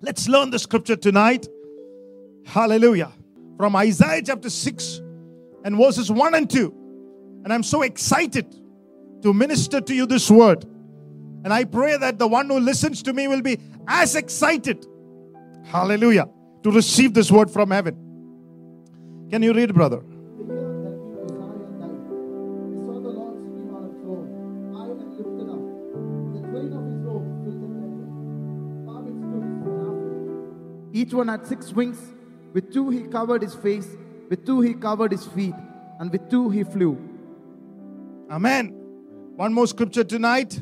Let's learn the scripture tonight. Hallelujah. From Isaiah chapter 6 and verses 1 and 2. And I'm so excited to minister to you this word. And I pray that the one who listens to me will be as excited, hallelujah, to receive this word from heaven. Can you read, brother? Each one had six wings. With two he covered his face, with two he covered his feet, and with two he flew. Amen. One more scripture tonight.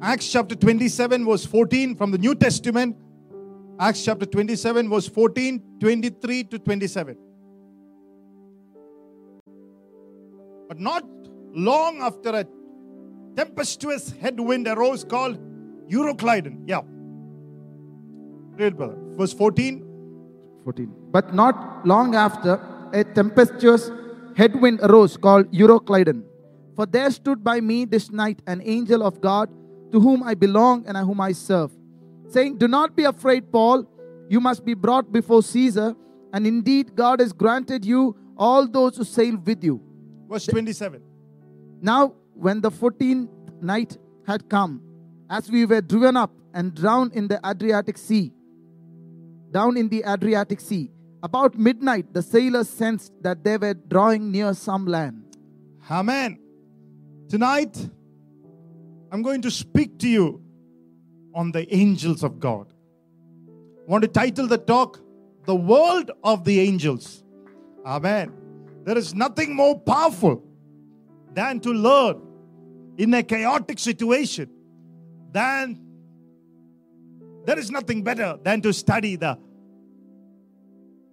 Acts chapter 27, verse 14 from the New Testament. Acts chapter 27, verse 14, 23 to 27. But not long after a tempestuous headwind arose called Euroclydon. Yeah. Read, brother. Verse 14. 14. But not long after, a tempestuous headwind arose called Euroclydon. For there stood by me this night an angel of God, to whom I belong and whom I serve, saying, Do not be afraid, Paul. You must be brought before Caesar, and indeed God has granted you all those who sail with you. Verse 27. Now, when the fourteenth night had come, as we were driven up and drowned in the Adriatic Sea, down in the Adriatic Sea, about midnight, the sailors sensed that they were drawing near some land. Amen. Tonight, I'm going to speak to you on the angels of God. I want to title the talk, The World of the Angels. Amen. There is nothing more powerful than to learn in a chaotic situation, than there is nothing better than to study the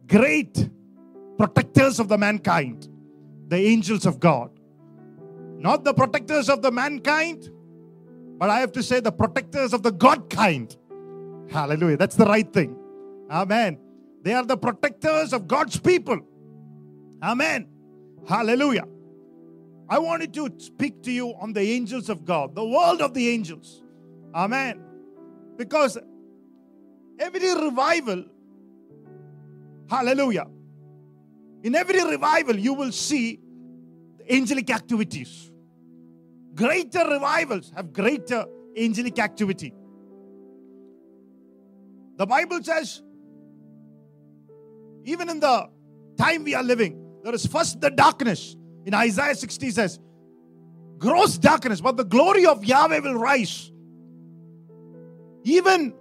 great protectors of the mankind, the angels of God. Not the protectors of the mankind, but I have to say the protectors of the God kind. Hallelujah. That's the right thing. Amen. They are the protectors of God's people. Amen. Hallelujah. I wanted to speak to you on the angels of God, the world of the angels. Amen. Because every revival, hallelujah, in every revival, you will see angelic activities. Greater revivals have greater angelic activity. The Bible says, even in the time we are living, there is first the darkness. In Isaiah 60 says, gross darkness, but the glory of Yahweh will rise. Even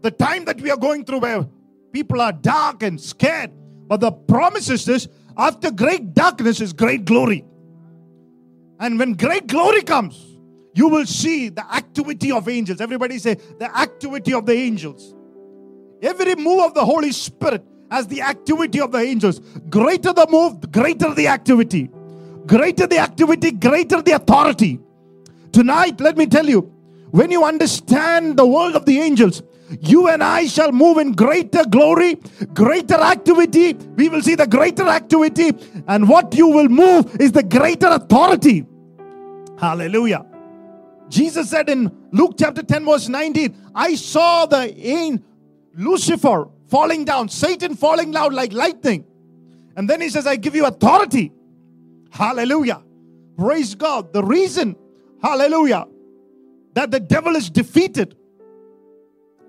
the time that we are going through where people are dark and scared, but the promise is this after great darkness is great glory. And when great glory comes, you will see the activity of angels. Everybody say, the activity of the angels. Every move of the Holy Spirit has the activity of the angels. Greater the move, greater the activity. Greater the activity, greater the authority. Tonight, let me tell you, when you understand the world of the angels, you and I shall move in greater glory, greater activity. We will see the greater activity, and what you will move is the greater authority. Hallelujah. Jesus said in Luke chapter 10, verse 19, I saw the angel Lucifer falling down, Satan falling down like lightning. And then he says, I give you authority. Hallelujah. Praise God. The reason, hallelujah, that the devil is defeated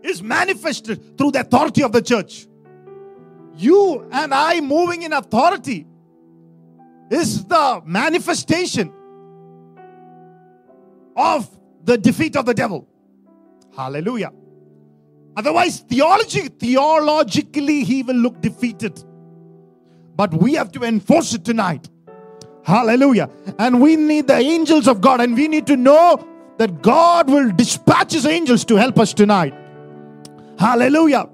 is manifested through the authority of the church. You and I moving in authority is the manifestation of the defeat of the devil. Hallelujah. Otherwise, theology, theologically, he will look defeated. But we have to enforce it tonight. Hallelujah. And we need the angels of God, and we need to know that God will dispatch his angels to help us tonight. Hallelujah.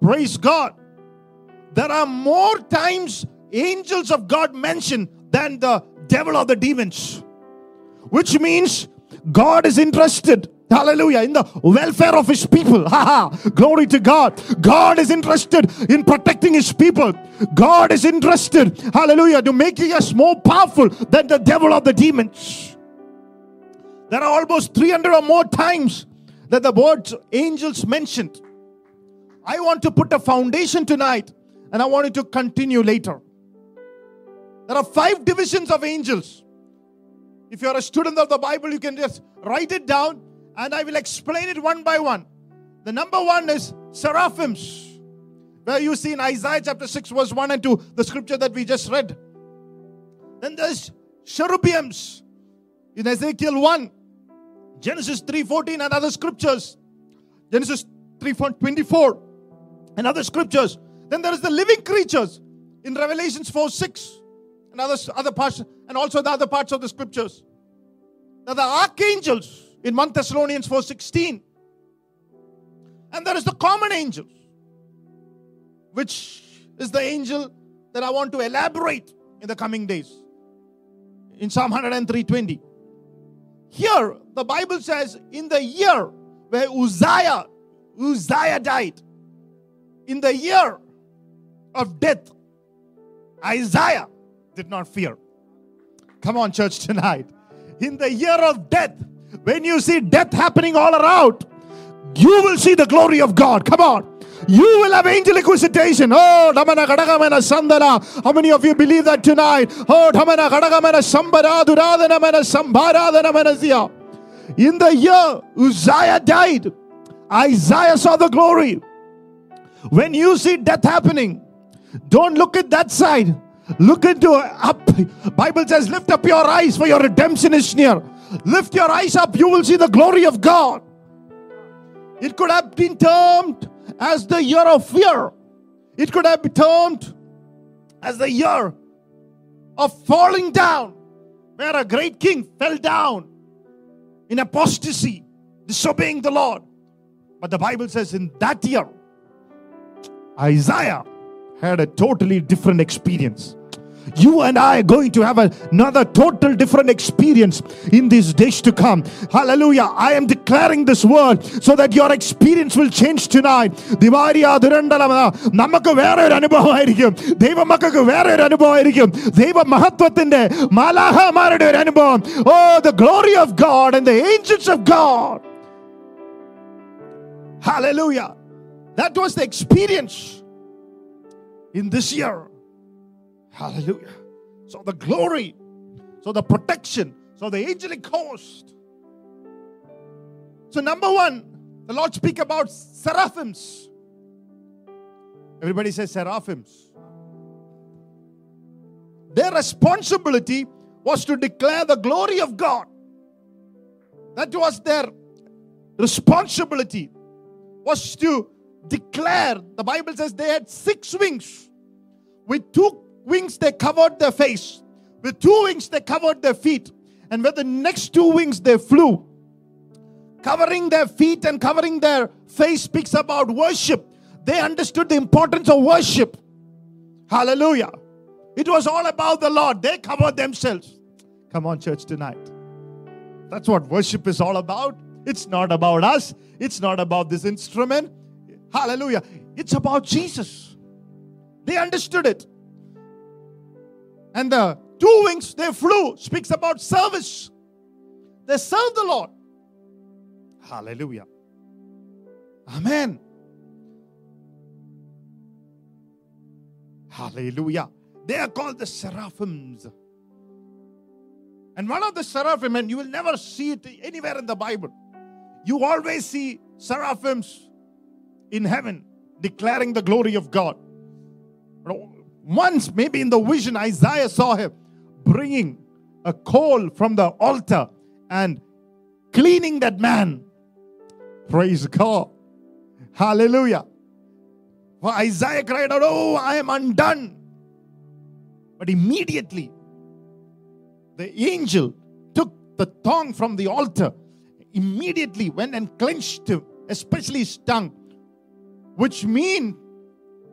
Praise God. There are more times angels of God mentioned than the devil or the demons, which means God is interested. Hallelujah. In the welfare of his people. Ha ha. Glory to God. God is interested in protecting his people. God is interested, hallelujah, to making us more powerful than the devil or the demons. There are almost 300 or more times that the words angels mentioned. I want to put a foundation tonight and I want it to continue later. There are five divisions of angels. If you're a student of the Bible, you can just write it down and I will explain it one by one. The number one is seraphims, where you see in Isaiah chapter 6, verse 1 and 2, the scripture that we just read. Then there's cherubims in Ezekiel 1, Genesis 3:14, and other scriptures. Genesis 3:24 and other scriptures. Then there is the living creatures in Revelations 4 6 and other, other parts, and also the other parts of the scriptures. Now the archangels in 1 Thessalonians 4 16. And there is the common angels, which is the angel that I want to elaborate in the coming days. In Psalm 103:20. Here, the Bible says, in the year where Uzziah, Uzziah died, in the year of death, Isaiah did not fear. Come on, church, tonight. In the year of death, when you see death happening all around, you will see the glory of God. Come on. You will have angelic visitation. Oh, Dhamana Kadagamana Sandana. How many of you believe that tonight? Oh, Dhamana Kadagamana Sambara Duradana Mana Sambaradana Manasya. In the year Uzziah died, Isaiah saw the glory. When you see death happening, don't look at that side. Look into up. Bible says, lift up your eyes for your redemption is near. Lift your eyes up, you will see the glory of God. It could have been termed as the year of fear. It could have been termed as the year of falling down, where a great king fell down in apostasy, disobeying the Lord. But the Bible says in that year, Isaiah had a totally different experience You and I are going to have another total different experience in these days to come. Hallelujah. I am declaring this word so that your experience will change tonight. ദിവാരിയ ദുരണ്ടലമ നമുക്ക് വേറെ ഒരു അനുഭവമായിരിക്കും ദൈവമക്കൾക്ക് വേറെ ഒരു അനുഭവമായിരിക്കും ദൈവ മഹത്വത്തിന്റെ മാലാഹമാരുടെ ഒരു അനുഭവം ഓ the glory of God and the Angeles of God Hallelujah. That was the experience in this year. Hallelujah. So the glory, so the protection, so the angelic host. So, number one, the Lord speak about seraphims. Everybody says seraphims. Their responsibility was to declare the glory of God. That was their responsibility, was to declare. The Bible says they had six wings. With two wings, they covered their face. With two wings, they covered their feet. And with the next two wings, they flew. Covering their feet and covering their face speaks about worship. They understood the importance of worship. Hallelujah. It was all about the Lord. They covered themselves. Come on, church, tonight. That's what worship is all about. It's not about us, it's not about this instrument. Hallelujah. It's about Jesus. They understood it. And the two wings they flew speaks about service. They serve the Lord. Hallelujah. Amen. Hallelujah. They are called the seraphims. And one of the seraphim, and you will never see it anywhere in the Bible. You always see seraphims in heaven declaring the glory of God. Once, maybe in the vision, Isaiah saw him bringing a coal from the altar and cleaning that man. Praise God. Hallelujah. For Isaiah cried out, Oh, I am undone. But immediately, the angel took the tongue from the altar, immediately went and clenched him, especially his tongue, which mean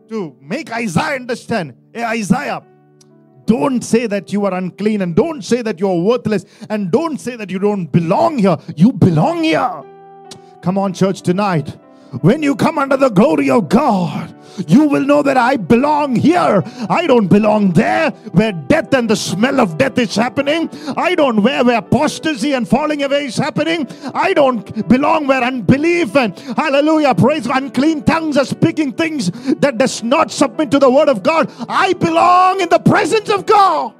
to make Isaiah understand, hey, Isaiah, don't say that you are unclean and don't say that you are worthless and don't say that you don't belong here. You belong here. Come on, church, tonight. When you come under the glory of God, you will know that I belong here. I don't belong there where death and the smell of death is happening. I don't where where apostasy and falling away is happening. I don't belong where unbelief and hallelujah, praise unclean tongues are speaking things that does not submit to the word of God. I belong in the presence of God.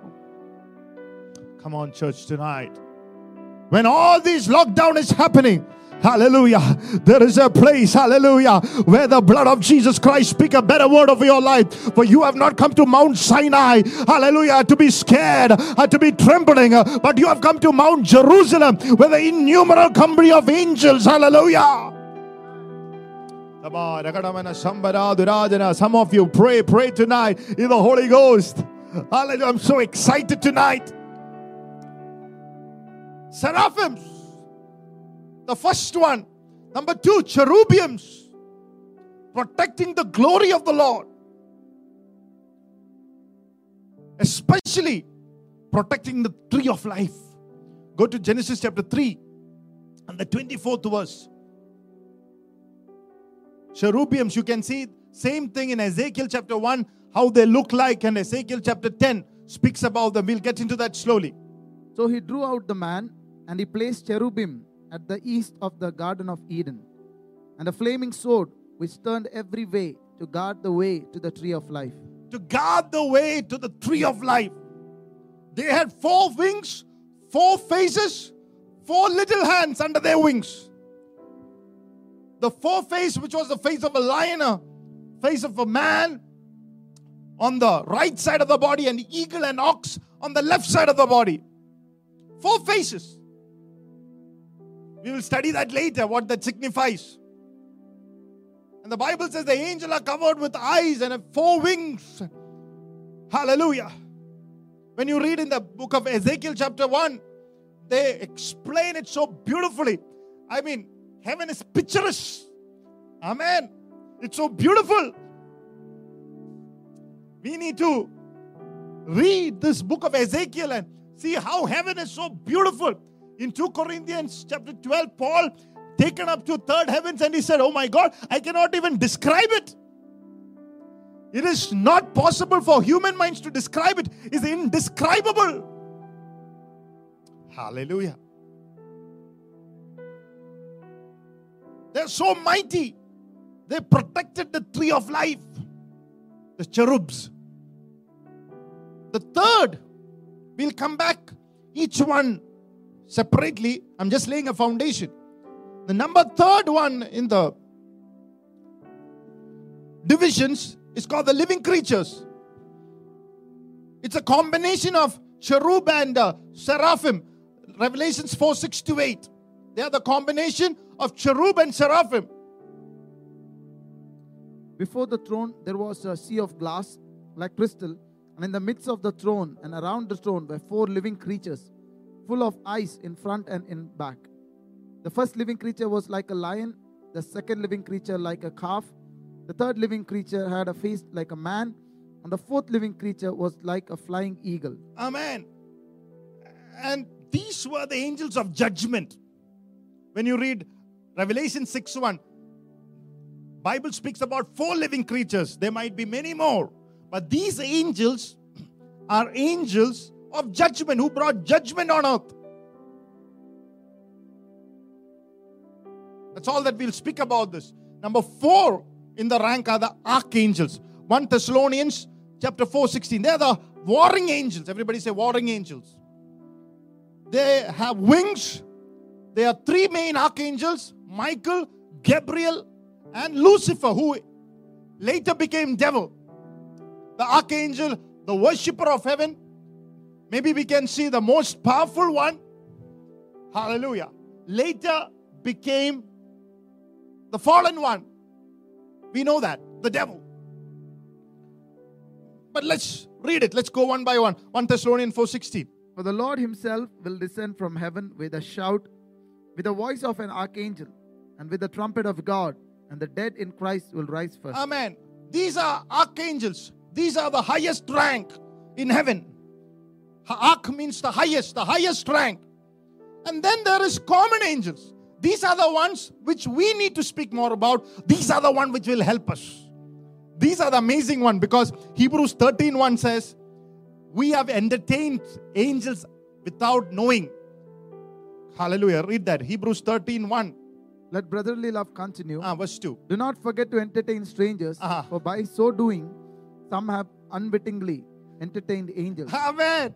Come on, church, tonight. When all this lockdown is happening, Hallelujah. There is a place, hallelujah, where the blood of Jesus Christ speak a better word of your life. For you have not come to Mount Sinai, hallelujah, to be scared, to be trembling, but you have come to Mount Jerusalem, where the innumerable company of angels, hallelujah. Some of you pray, pray tonight in the Holy Ghost. Hallelujah. I'm so excited tonight. Seraphims. The first one. Number two, cherubims. Protecting the glory of the Lord. Especially protecting the tree of life. Go to Genesis chapter 3 and the 24th verse. Cherubims, you can see same thing in Ezekiel chapter 1, how they look like, and Ezekiel chapter 10 speaks about them. We'll get into that slowly. So he drew out the man, and he placed cherubim at the east of the Garden of Eden, and a flaming sword which turned every way to guard the way to the tree of life. To guard the way to the tree of life. They had four wings, four faces, four little hands under their wings. The four face, which was the face of a lion, a face of a man on the right side of the body, and eagle and ox on the left side of the body. Four faces. We will study that later, what that signifies. And the Bible says the angel are covered with eyes and have four wings. Hallelujah. When you read in the book of Ezekiel, chapter 1, they explain it so beautifully. I mean, heaven is picturesque. Amen. It's so beautiful. We need to read this book of Ezekiel and see how heaven is so beautiful. In 2 Corinthians chapter 12, Paul taken up to third heavens and he said, Oh my God, I cannot even describe it. It is not possible for human minds to describe it. It's indescribable. Hallelujah. They're so mighty. They protected the tree of life, the cherubs. The third, we'll come back, each one separately. I'm just laying a foundation. The number third one in the divisions is called the living creatures. It's a combination of cherub and uh, seraphim. Revelations 4 6 to 8. They are the combination of cherub and seraphim. Before the throne there was a sea of glass like crystal, and in the midst of the throne and around the throne were four living creatures, full of eyes in front and in back. The first living creature was like a lion, the second living creature like a calf, the third living creature had a face like a man, and the fourth living creature was like a flying eagle. Amen. And these were the angels of judgment. When you read Revelation 6 1, Bible speaks about four living creatures. There might be many more. But these angels are angels of judgment who brought judgment on earth. That's all that we'll speak about this. Number four in the rank are the archangels. 1 Thessalonians chapter 4, 16. They're the warring angels. Everybody say warring angels. They have wings. There are three main archangels Michael, Gabriel, and Lucifer, who later became devil. The archangel, the worshipper of heaven. Maybe we can see the most powerful one. Hallelujah. Later became the fallen one. We know that, the devil. But let's read it. Let's go one by one. 1 Thessalonians 4:16. For the Lord himself will descend from heaven with a shout, with the voice of an archangel, and with the trumpet of God, and the dead in Christ will rise first. Amen. These are archangels. These are the highest rank in heaven. Arch means the highest, the highest rank. And then there is common angels. These are the ones which we need to speak more about. These are the ones which will help us. these are the amazing one because Hebrews 13 1 says, We have entertained angels without knowing. Hallelujah. Read that. Hebrews 13 1. Let brotherly love continue. Ah, verse 2. Do not forget to entertain strangers, Ah. for by so doing, some have unwittingly entertained angels. Amen.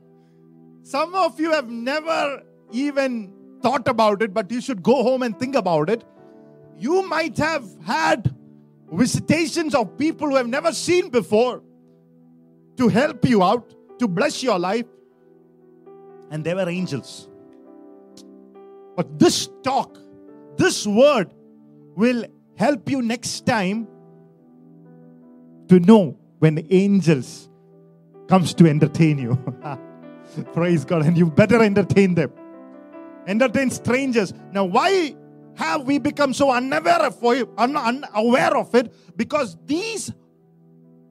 Some of you have never even thought about it, but you should go home and think about it. You might have had visitations of people who have never seen before to help you out, to bless your life, and they were angels. But this talk, this word will help you next time to know when angels comes to entertain you. Praise God. And you better entertain them. Entertain strangers. Now, why have we become so unaware of it, un- unaware of it? Because these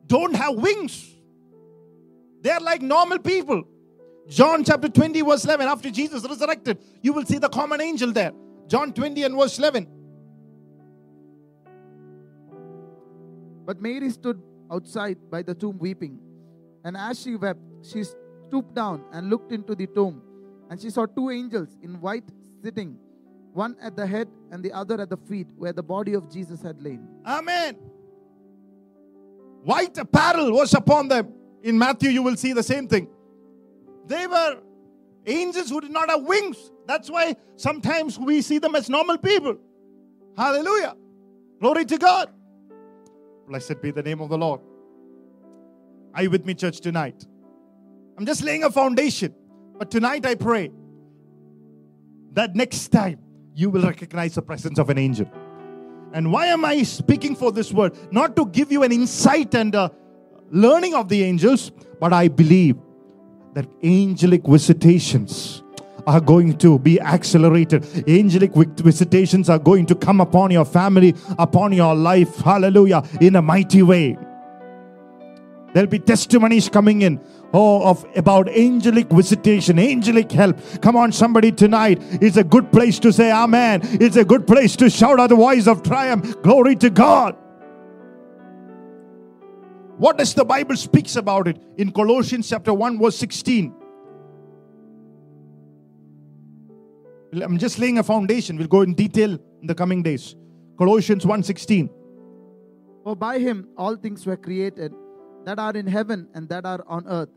don't have wings. They're like normal people. John chapter 20, verse 11. After Jesus resurrected, you will see the common angel there. John 20 and verse 11. But Mary stood outside by the tomb weeping. And as she wept, she stooped down and looked into the tomb. And she saw two angels in white sitting, one at the head and the other at the feet, where the body of Jesus had lain. Amen. White apparel was upon them. In Matthew, you will see the same thing. They were angels who did not have wings. That's why sometimes we see them as normal people. Hallelujah. Glory to God. Blessed be the name of the Lord. Are you with me, church, tonight? I'm just laying a foundation. But tonight I pray that next time you will recognize the presence of an angel. And why am I speaking for this word? Not to give you an insight and a learning of the angels, but I believe that angelic visitations are going to be accelerated. Angelic visitations are going to come upon your family, upon your life. Hallelujah. In a mighty way. There'll be testimonies coming in. Oh, of about angelic visitation, angelic help. Come on, somebody tonight. It's a good place to say Amen. It's a good place to shout out the voice of triumph. Glory to God. What does the Bible speaks about it in Colossians chapter 1 verse 16? I'm just laying a foundation. We'll go in detail in the coming days. Colossians 1:16. For by him all things were created that are in heaven and that are on earth,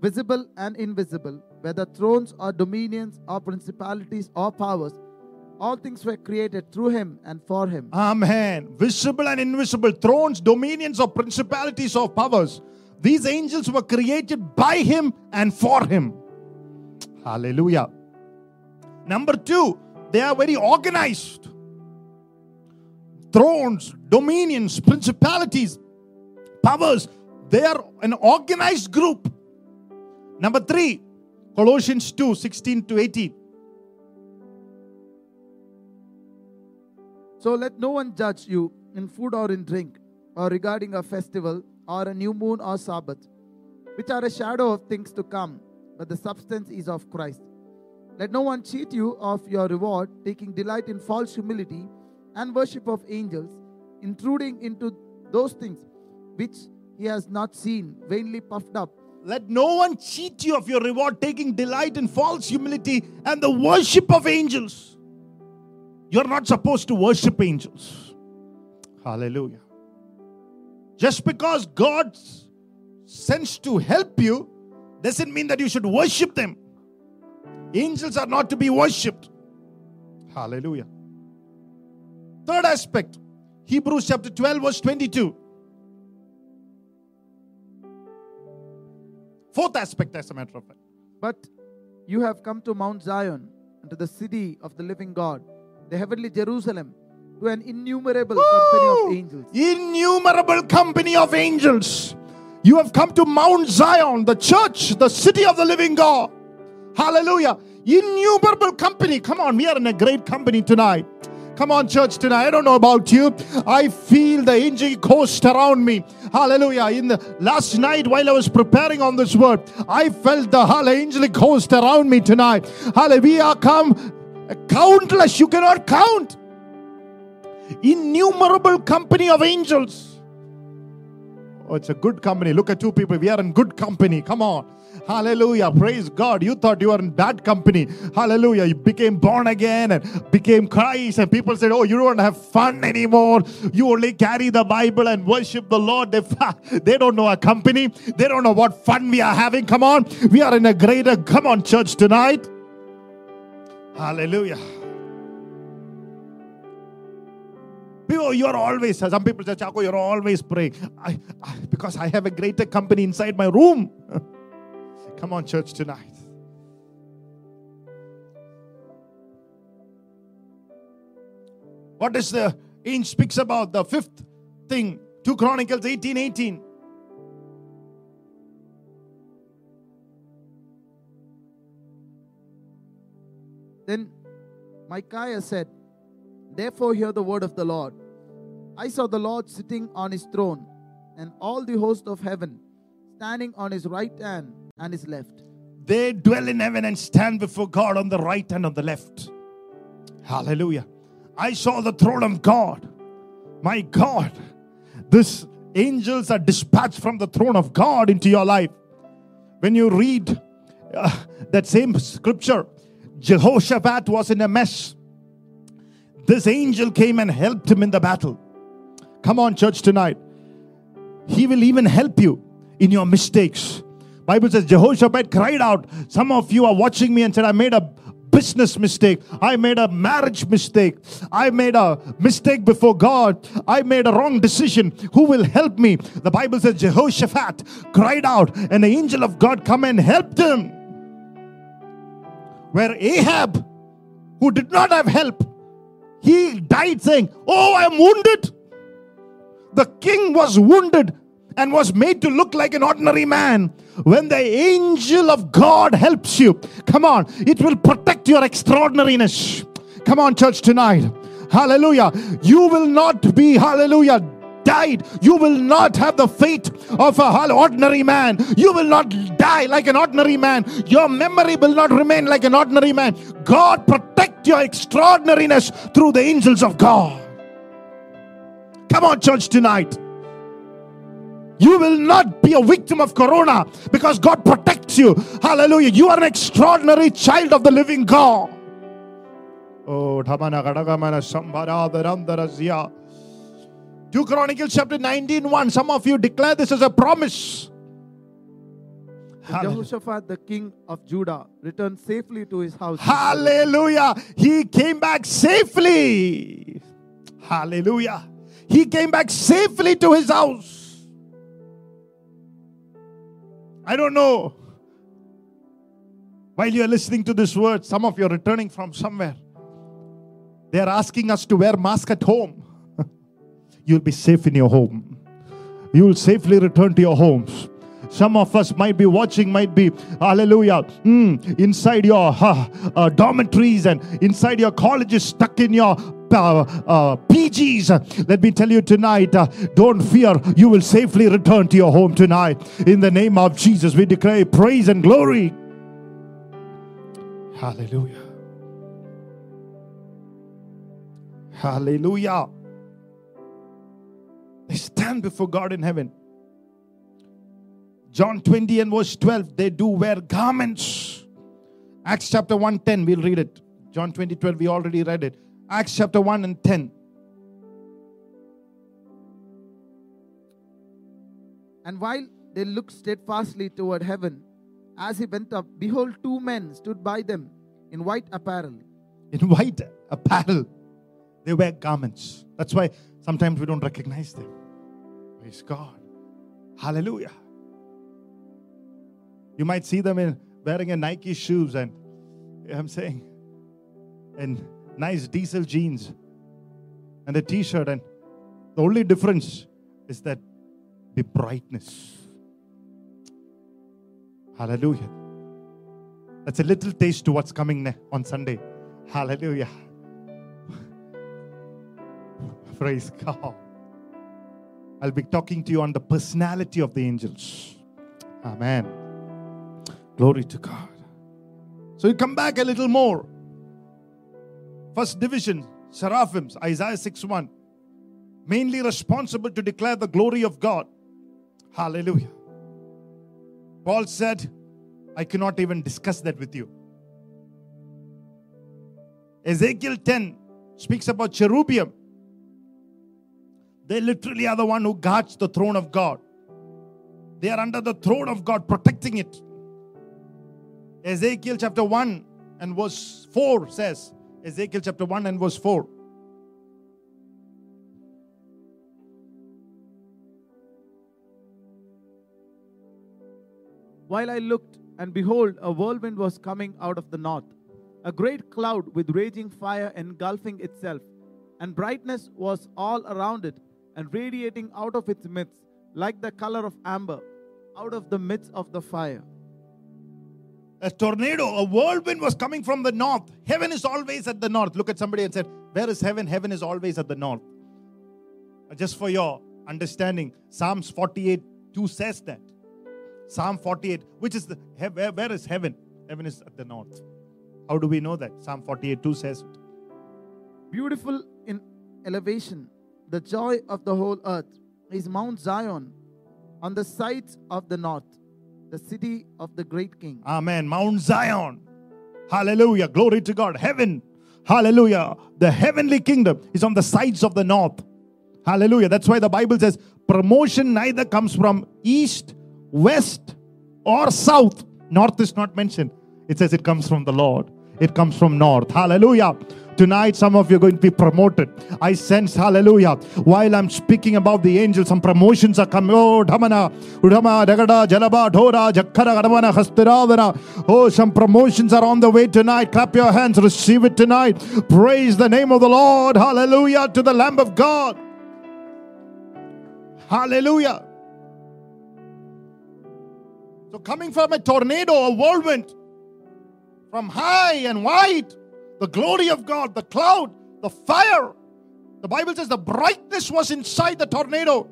visible and invisible, whether thrones or dominions or principalities or powers. All things were created through him and for him. Amen. Visible and invisible thrones, dominions or principalities or powers. These angels were created by him and for him. Hallelujah. Number two, they are very organized. Thrones, dominions, principalities, powers, they are an organized group. Number three, Colossians 2 16 to 18. So let no one judge you in food or in drink, or regarding a festival, or a new moon or Sabbath, which are a shadow of things to come, but the substance is of Christ. Let no one cheat you of your reward, taking delight in false humility and worship of angels, intruding into those things which he has not seen, vainly puffed up. Let no one cheat you of your reward, taking delight in false humility and the worship of angels. You're not supposed to worship angels. Hallelujah. Just because God sends to help you doesn't mean that you should worship them. Angels are not to be worshipped. Hallelujah. Third aspect Hebrews chapter 12, verse 22. Fourth aspect, as a matter of fact. But you have come to Mount Zion, and to the city of the living God, the heavenly Jerusalem, to an innumerable company of angels. Innumerable company of angels. You have come to Mount Zion, the church, the city of the living God. Hallelujah. Innumerable company. Come on, we are in a great company tonight. Come on, church, tonight. I don't know about you. I feel the angelic host around me. Hallelujah. In the last night, while I was preparing on this word, I felt the hall angelic host around me tonight. Hallelujah. Come countless. You cannot count. Innumerable company of angels. Oh, it's a good company. Look at two people. We are in good company. Come on. Hallelujah. Praise God. You thought you were in bad company. Hallelujah. You became born again and became Christ. And people said, Oh, you don't have fun anymore. You only carry the Bible and worship the Lord. They, they don't know our company. They don't know what fun we are having. Come on. We are in a greater, come on, church tonight. Hallelujah. People, you're always, some people say, Chaco, you're always praying. I, I, because I have a greater company inside my room. Come on, church, tonight. What is the inch speaks about? The fifth thing, 2 Chronicles 18 18. Then Micaiah said, Therefore, hear the word of the Lord. I saw the Lord sitting on his throne, and all the host of heaven standing on his right hand and his left. They dwell in heaven and stand before God on the right and on the left. Hallelujah. I saw the throne of God. My God, these angels are dispatched from the throne of God into your life. When you read uh, that same scripture, Jehoshaphat was in a mess. This angel came and helped him in the battle. Come on, church, tonight. He will even help you in your mistakes. Bible says Jehoshaphat cried out. Some of you are watching me and said, I made a business mistake. I made a marriage mistake. I made a mistake before God. I made a wrong decision. Who will help me? The Bible says Jehoshaphat cried out, and the angel of God come and helped him. Where Ahab, who did not have help, he died saying, Oh, I'm wounded. The king was wounded and was made to look like an ordinary man. When the angel of God helps you, come on, it will protect your extraordinariness. Come on, church, tonight. Hallelujah. You will not be, hallelujah, died. You will not have the fate of an ordinary man. You will not die like an ordinary man. Your memory will not remain like an ordinary man. God protect your extraordinariness through the angels of God. Come on, church, tonight. You will not be a victim of corona because God protects you. Hallelujah. You are an extraordinary child of the living God. Oh, Dhamana Gadagamana Sambara Dharamdarazya. 2 Chronicles chapter 19 1. Some of you declare this as a promise. Jehoshaphat, the king of Judah, returned safely to his house. Hallelujah. He came back safely. Hallelujah. He came back safely to his house. I don't know. While you are listening to this word, some of you are returning from somewhere. They are asking us to wear mask at home. You'll be safe in your home. You will safely return to your homes. Some of us might be watching, might be, hallelujah, mm, inside your uh, uh, dormitories and inside your colleges, stuck in your uh, uh, PGs. Let me tell you tonight, uh, don't fear. You will safely return to your home tonight. In the name of Jesus, we declare praise and glory. Hallelujah. Hallelujah. They stand before God in heaven. John 20 and verse 12, they do wear garments. Acts chapter 1 10, we'll read it. John 20 12, we already read it. Acts chapter 1 and 10. And while they looked steadfastly toward heaven, as he went up, behold, two men stood by them in white apparel. In white apparel, they wear garments. That's why sometimes we don't recognize them. Praise God. Hallelujah. You might see them in wearing a Nike shoes and I'm saying, and nice diesel jeans and a t-shirt, and the only difference is that the brightness. Hallelujah. That's a little taste to what's coming on Sunday. Hallelujah. Praise God. I'll be talking to you on the personality of the angels. Amen. Glory to God. So you come back a little more. First division, seraphims, Isaiah 6 1. Mainly responsible to declare the glory of God. Hallelujah. Paul said, I cannot even discuss that with you. Ezekiel 10 speaks about cherubim. They literally are the one who guards the throne of God. They are under the throne of God, protecting it. Ezekiel chapter 1 and verse 4 says, Ezekiel chapter 1 and verse 4. While I looked, and behold, a whirlwind was coming out of the north, a great cloud with raging fire engulfing itself, and brightness was all around it, and radiating out of its midst, like the color of amber, out of the midst of the fire. A tornado, a whirlwind was coming from the north. Heaven is always at the north. Look at somebody and said, Where is heaven? Heaven is always at the north. Uh, Just for your understanding, Psalms 48 2 says that. Psalm 48, which is the where, where is heaven? Heaven is at the north. How do we know that? Psalm 48 2 says it. Beautiful in elevation, the joy of the whole earth is Mount Zion on the sides of the north, the city of the great king. Amen. Mount Zion. Hallelujah. Glory to God. Heaven. Hallelujah. The heavenly kingdom is on the sides of the north. Hallelujah. That's why the Bible says promotion neither comes from east, west, or south. North is not mentioned. It says it comes from the Lord. It comes from north. Hallelujah. Tonight, some of you are going to be promoted. I sense, hallelujah. While I'm speaking about the angels, some promotions are coming. Oh, Dhamana, Udama, Dagada, Jalaba, Dhora, Jakkara, Gadavana, Hastiravana. Oh, some promotions are on the way tonight. Clap your hands, receive it tonight. Praise the name of the Lord. Hallelujah to the Lamb of God. Hallelujah. So, coming from a tornado, a whirlwind, from high and wide, the glory of God, the cloud, the fire. The Bible says the brightness was inside the tornado.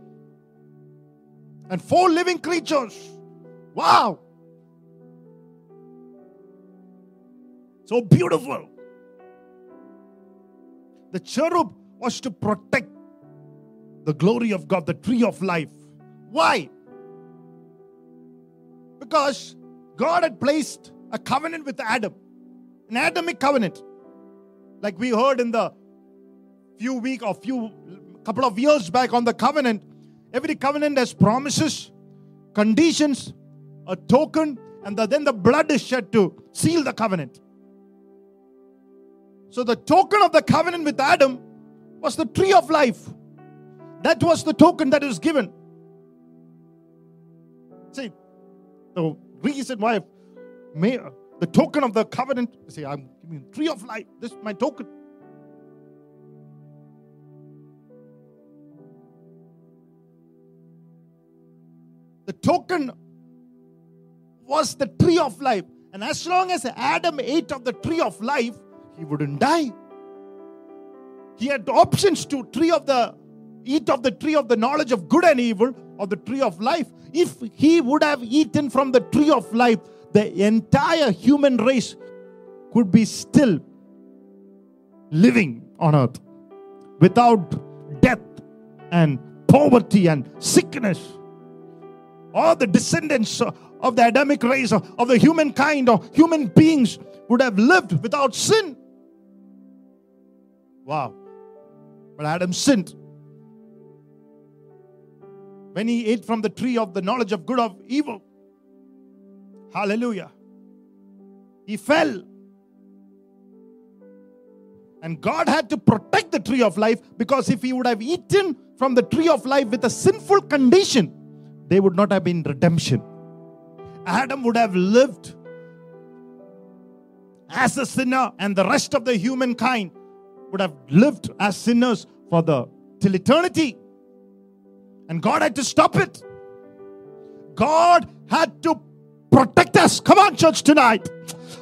And four living creatures. Wow. So beautiful. The cherub was to protect the glory of God, the tree of life. Why? Because God had placed a covenant with Adam, an Adamic covenant. Like we heard in the few week or few couple of years back on the covenant, every covenant has promises, conditions, a token, and the- then the blood is shed to seal the covenant. So the token of the covenant with Adam was the tree of life. That was the token that was given. See, the reason why may, the token of the covenant, Say, I'm giving tree of life. This is my token. The token was the tree of life. And as long as Adam ate of the tree of life, he wouldn't die. He had options to tree of the eat of the tree of the knowledge of good and evil or the tree of life. If he would have eaten from the tree of life, the entire human race could be still living on earth without death and poverty and sickness. All the descendants of the Adamic race of the humankind or human beings would have lived without sin. Wow. But Adam sinned. When he ate from the tree of the knowledge of good of evil. Hallelujah. He fell. And God had to protect the tree of life because if he would have eaten from the tree of life with a sinful condition, there would not have been redemption. Adam would have lived as a sinner, and the rest of the humankind would have lived as sinners for the till eternity. And God had to stop it. God had to protect us. Come on, church, tonight.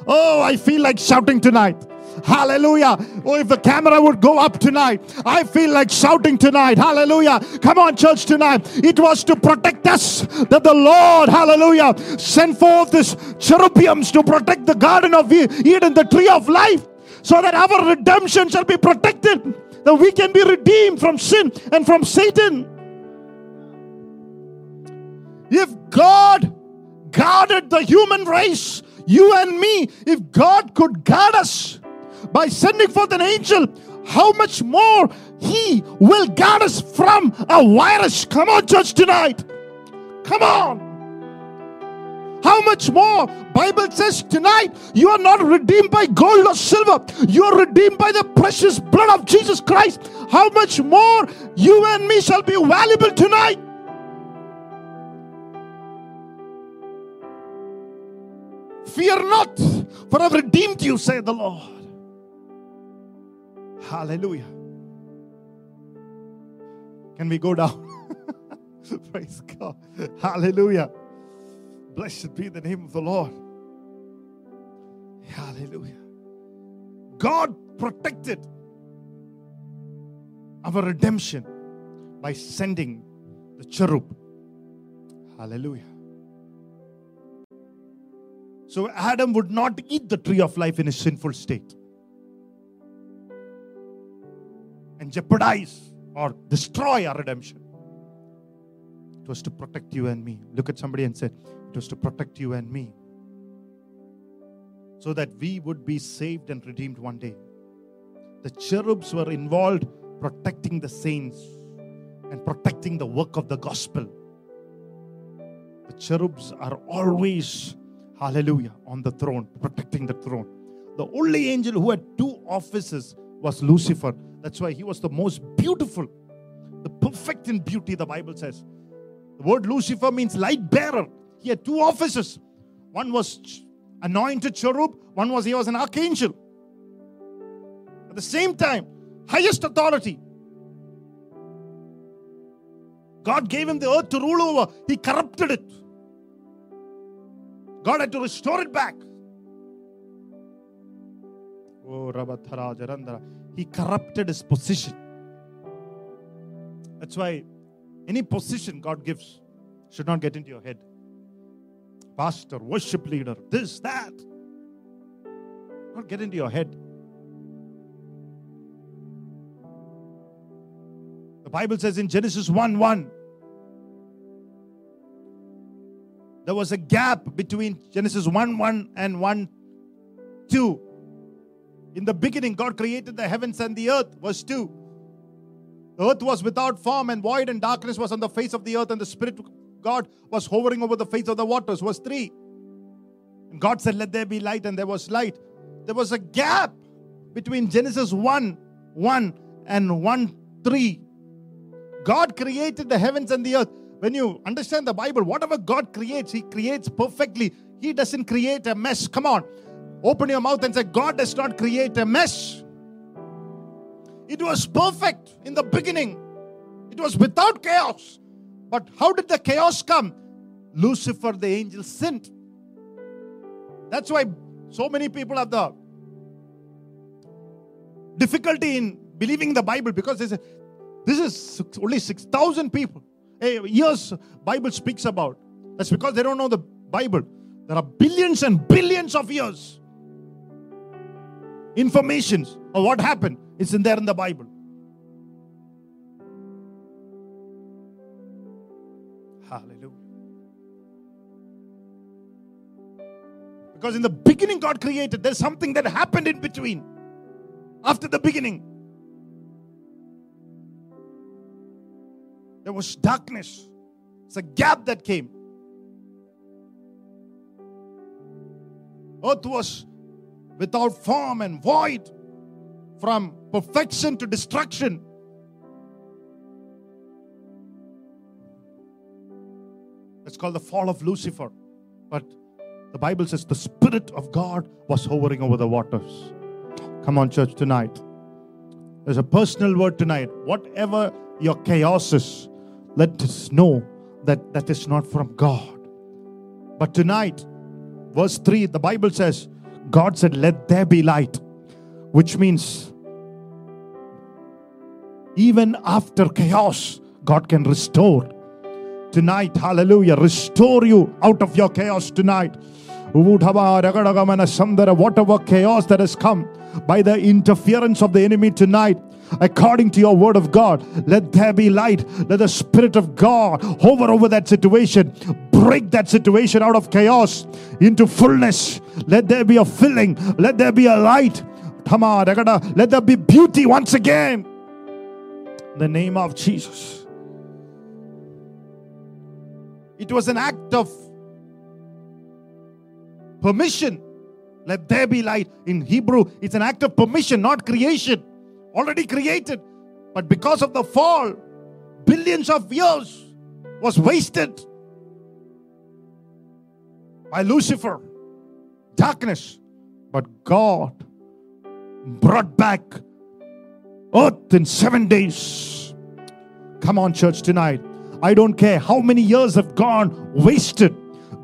Oh, I feel like shouting tonight. Hallelujah. Oh, if the camera would go up tonight, I feel like shouting tonight. Hallelujah. Come on, church, tonight. It was to protect us that the Lord, hallelujah, sent forth this cherubims to protect the garden of Eden, the tree of life, so that our redemption shall be protected, that we can be redeemed from sin and from Satan. If God guarded the human race, you and me, if God could guard us by sending forth an angel, how much more He will guard us from a virus? Come on, church, tonight. Come on. How much more? Bible says tonight you are not redeemed by gold or silver. You are redeemed by the precious blood of Jesus Christ. How much more you and me shall be valuable tonight? Fear not, for I've redeemed you, saith the Lord. Hallelujah. Can we go down? Praise God. Hallelujah. Blessed be the name of the Lord. Hallelujah. God protected our redemption by sending the cherub. Hallelujah. So Adam would not eat the tree of life in his sinful state and jeopardize or destroy our redemption. It was to protect you and me. Look at somebody and say, It was to protect you and me. So that we would be saved and redeemed one day. The cherubs were involved protecting the saints and protecting the work of the gospel. The cherubs are always, hallelujah, on the throne, protecting the throne. The only angel who had two offices was Lucifer. That's why he was the most beautiful, the perfect in beauty, the Bible says. The word Lucifer means light bearer. He had two offices. One was anointed cherub, one was he was an archangel. At the same time, highest authority. God gave him the earth to rule over. He corrupted it. God had to restore it back. Oh. He corrupted his position. That's why any position God gives should not get into your head. Pastor, worship leader, this, that. Not get into your head. The Bible says in Genesis 1 1, there was a gap between Genesis 1 1 and 1 2. In the beginning, God created the heavens and the earth. Verse 2. The earth was without form and void, and darkness was on the face of the earth, and the Spirit of God was hovering over the face of the waters. Verse 3. And God said, Let there be light, and there was light. There was a gap between Genesis 1 1 and 1 3. God created the heavens and the earth. When you understand the Bible, whatever God creates, He creates perfectly. He doesn't create a mess. Come on. Open your mouth and say, God does not create a mess. It was perfect in the beginning, it was without chaos. But how did the chaos come? Lucifer, the angel, sinned. That's why so many people have the difficulty in believing the Bible because they say, this is only 6,000 people. Years Bible speaks about. That's because they don't know the Bible. There are billions and billions of years. Informations of what happened is in there in the Bible. Hallelujah. Because in the beginning, God created, there's something that happened in between. After the beginning, there was darkness. It's a gap that came. Earth was without form and void from perfection to destruction. It's called the fall of Lucifer. But the Bible says the Spirit of God was hovering over the waters. Come on, church, tonight. There's a personal word tonight. Whatever your chaos is, let us know that that is not from God. But tonight, verse 3, the Bible says, God said, Let there be light, which means even after chaos, God can restore. Tonight, hallelujah, restore you out of your chaos tonight. Whatever chaos that has come by the interference of the enemy tonight, according to your word of God. Let there be light. Let the Spirit of God hover over that situation, break that situation out of chaos into fullness. Let there be a filling. Let there be a light. Let there be beauty once again. In the name of Jesus. It was an act of permission. Let there be light. In Hebrew, it's an act of permission, not creation. Already created. But because of the fall, billions of years was wasted by Lucifer, darkness. But God brought back earth in seven days. Come on, church, tonight. I don't care how many years have gone wasted.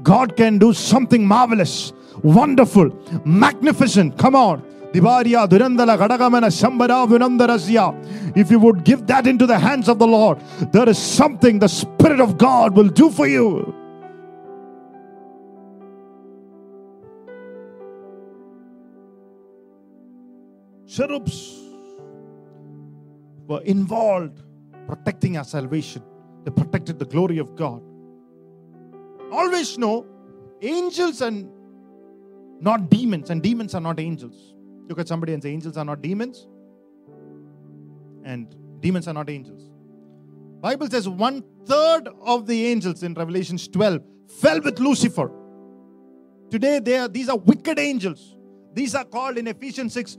God can do something marvelous, wonderful, magnificent. Come on. Divaria, Durandala, Gadagamana, Sambara, Vinandarasya. If you would give that into the hands of the Lord, there is something the Spirit of God will do for you. Cherubs were involved protecting our salvation. They protected the glory of God. Always know angels and not demons, and demons are not angels. Look at somebody and say, Angels are not demons, and demons are not angels. Bible says one third of the angels in Revelations 12 fell with Lucifer. Today, they are, these are wicked angels. These are called in Ephesians 6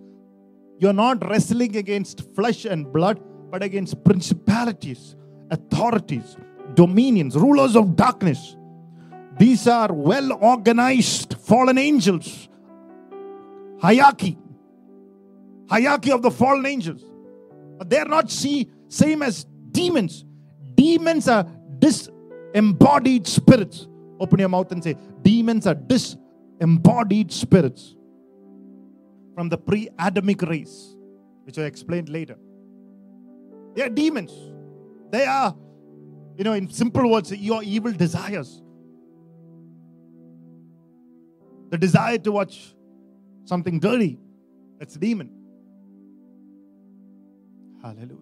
you're not wrestling against flesh and blood, but against principalities, authorities, dominions, rulers of darkness. These are well organized fallen angels. Hierarchy. Hierarchy of the fallen angels. But they're not see, same as demons. Demons are disembodied spirits. Open your mouth and say, Demons are disembodied spirits from the pre Adamic race, which I explained later. They are demons. They are, you know, in simple words, your evil desires. The desire to watch something dirty, that's a demon. Hallelujah.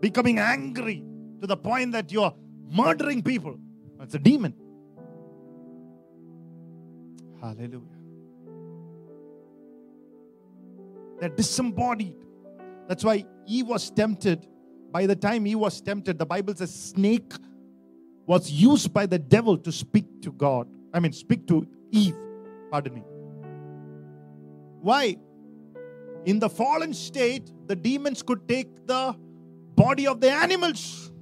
Becoming angry to the point that you're murdering people, that's a demon. Hallelujah. They're disembodied. That's why he was tempted. By the time he was tempted, the Bible says snake was used by the devil to speak to God. I mean, speak to Eve. Pardon me. Why? In the fallen state, the demons could take the body of the animals.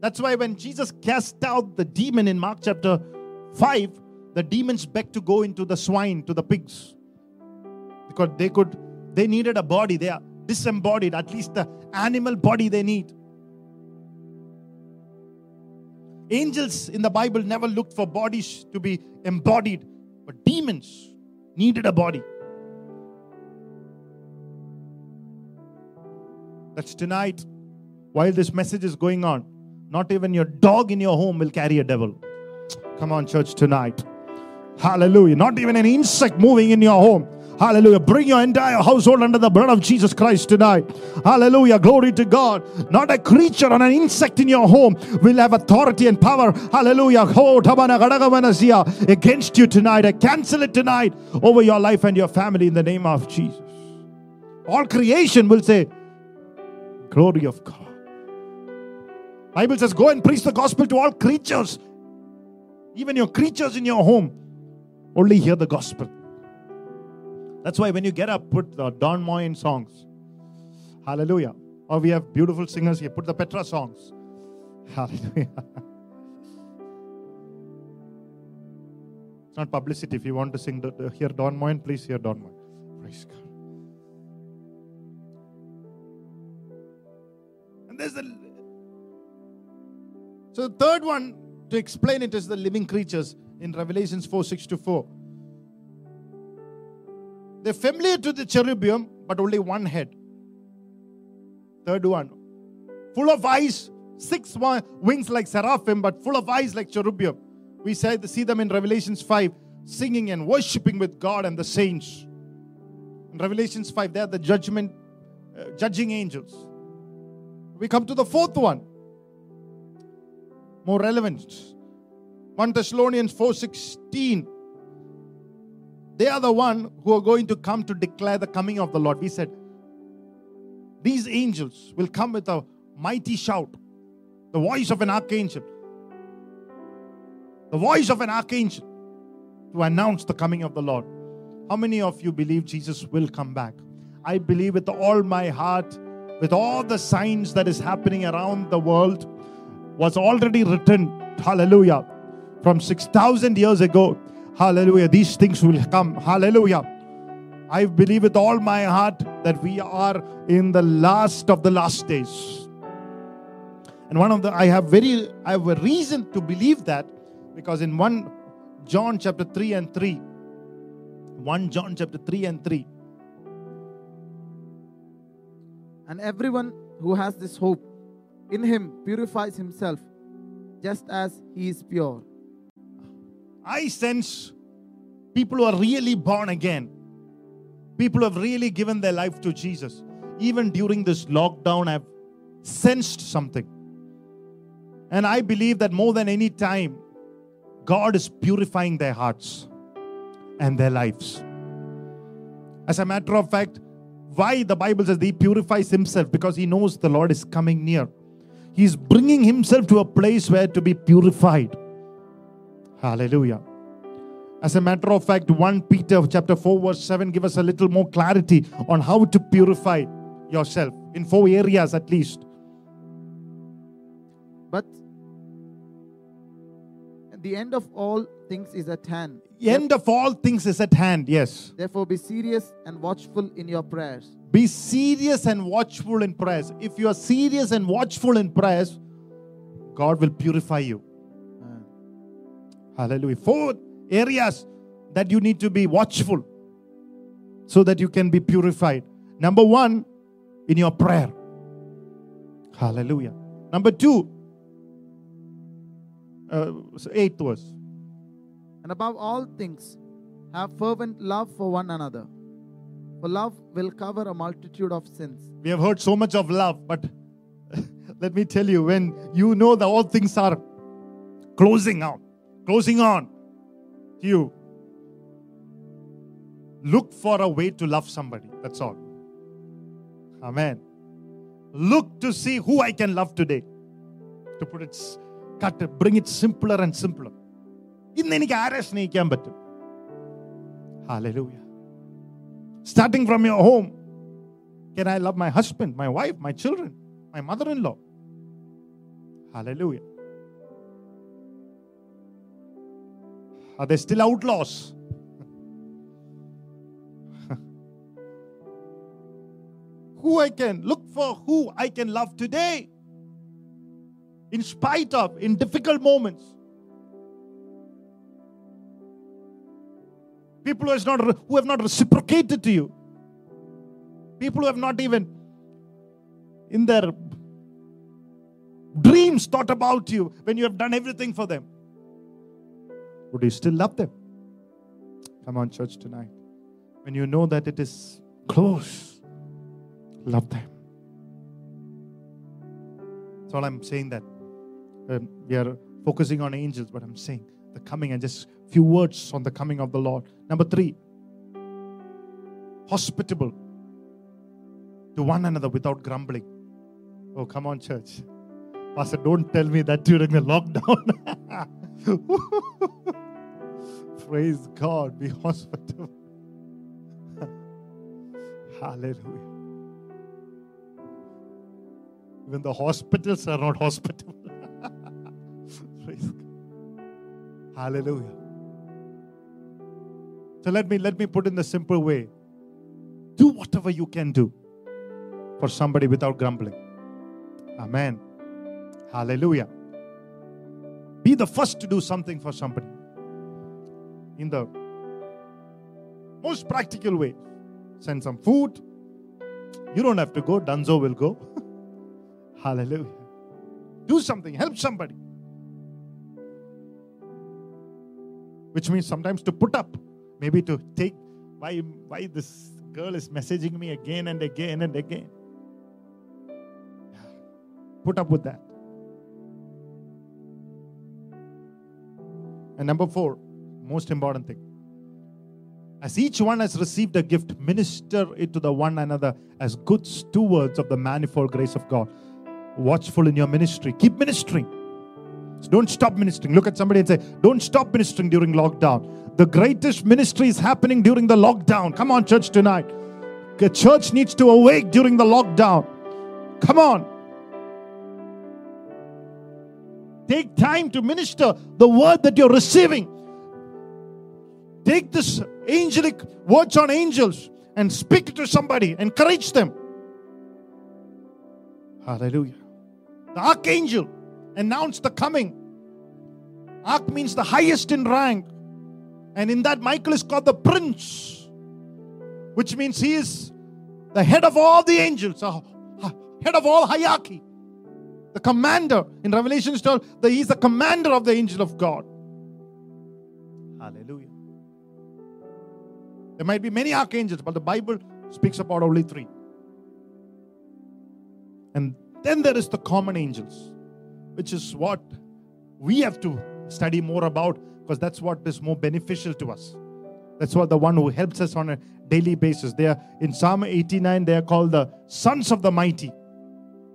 That's why when Jesus cast out the demon in Mark chapter 5, the demons begged to go into the swine, to the pigs. Because they could they needed a body. They are disembodied. At least the animal body they need. Angels in the bible never looked for bodies to be embodied but demons needed a body that's tonight while this message is going on not even your dog in your home will carry a devil come on church tonight hallelujah not even an insect moving in your home Hallelujah. Bring your entire household under the blood of Jesus Christ tonight. Hallelujah. Glory to God. Not a creature or an insect in your home will have authority and power. Hallelujah. Against you tonight. I cancel it tonight over your life and your family in the name of Jesus. All creation will say, Glory of God. Bible says, Go and preach the gospel to all creatures. Even your creatures in your home only hear the gospel. That's why when you get up, put the Don Moen songs. Hallelujah. Or we have beautiful singers here. Put the Petra songs. Hallelujah. It's not publicity. If you want to sing, the, the, hear Don Moen, please hear Don Moen. Praise God. So the third one to explain it is the living creatures in Revelations 4 6 to 4. They're familiar to the cherubim, but only one head. Third one. Full of eyes, six wings like seraphim, but full of eyes like cherubim. We see them in Revelations 5, singing and worshiping with God and the saints. In Revelations 5, they are the judgment uh, judging angels. We come to the fourth one. More relevant. 1 Thessalonians 4:16. They are the one who are going to come to declare the coming of the Lord. We said, these angels will come with a mighty shout, the voice of an archangel, the voice of an archangel to announce the coming of the Lord. How many of you believe Jesus will come back? I believe with all my heart, with all the signs that is happening around the world, was already written. Hallelujah. From 6,000 years ago. Hallelujah. These things will come. Hallelujah. I believe with all my heart that we are in the last of the last days. And one of the I have very I have a reason to believe that because in 1 John chapter 3 and 3 1 John chapter 3 and 3 And everyone who has this hope in him purifies himself just as he is pure. I sense people who are really born again. People who have really given their life to Jesus. Even during this lockdown, I've sensed something. And I believe that more than any time, God is purifying their hearts and their lives. As a matter of fact, why the Bible says he purifies himself because he knows the Lord is coming near. He's bringing himself to a place where to be purified. Hallelujah. As a matter of fact, 1 Peter chapter 4 verse 7 give us a little more clarity on how to purify yourself in four areas at least. But the end of all things is at hand. The End of all things is at hand. Yes. Therefore, be serious and watchful in your prayers. Be serious and watchful in prayers. If you are serious and watchful in prayers, God will purify you. Hallelujah. Four areas that you need to be watchful so that you can be purified. Number one, in your prayer. Hallelujah. Number two, uh, eighth verse. And above all things, have fervent love for one another. For love will cover a multitude of sins. We have heard so much of love, but let me tell you, when you know that all things are closing out, closing on to you, look for a way to love somebody. That's all. Amen. Look to see who I can love today. To put it, cut, bring it simpler and simpler. ഇന്ന് എനിക്ക് ആരെ സ്നേഹിക്കാൻ പറ്റും Hallelujah. Starting from your home, can I love my husband, my wife, my children, my mother in law? Hallelujah. Are they still outlaws? who I can look for, who I can love today, in spite of, in difficult moments. People who, has not, who have not reciprocated to you. People who have not even, in their dreams, thought about you when you have done everything for them. Would you still love them? Come on, church, tonight. When you know that it is close, love them. That's all I'm saying that um, we are focusing on angels, but I'm saying the coming and just few words on the coming of the Lord. Number three, hospitable to one another without grumbling. Oh, come on, church. Pastor, don't tell me that during the lockdown. Praise God, be hospitable. Hallelujah. Even the hospitals are not hospitable. Praise God. Hallelujah. So let me let me put in the simple way. Do whatever you can do for somebody without grumbling. Amen. Hallelujah. Be the first to do something for somebody. In the most practical way. Send some food. You don't have to go, Dunzo will go. Hallelujah. Do something, help somebody. Which means sometimes to put up, maybe to take why why this girl is messaging me again and again and again. Put up with that. And number four, most important thing. As each one has received a gift, minister it to the one another as good stewards of the manifold grace of God. Watchful in your ministry. Keep ministering. Don't stop ministering. Look at somebody and say, Don't stop ministering during lockdown. The greatest ministry is happening during the lockdown. Come on, church, tonight. The church needs to awake during the lockdown. Come on. Take time to minister the word that you're receiving. Take this angelic words on angels and speak to somebody, encourage them. Hallelujah. The archangel announced the coming. Arch means the highest in rank. And in that, Michael is called the prince, which means he is the head of all the angels, uh, head of all hierarchy. The commander in Revelation is told that he's the commander of the angel of God. Hallelujah. There might be many archangels, but the Bible speaks about only three. And then there is the common angels, which is what we have to study more about because that's what is more beneficial to us. That's what the one who helps us on a daily basis. They are in Psalm 89, they are called the sons of the mighty.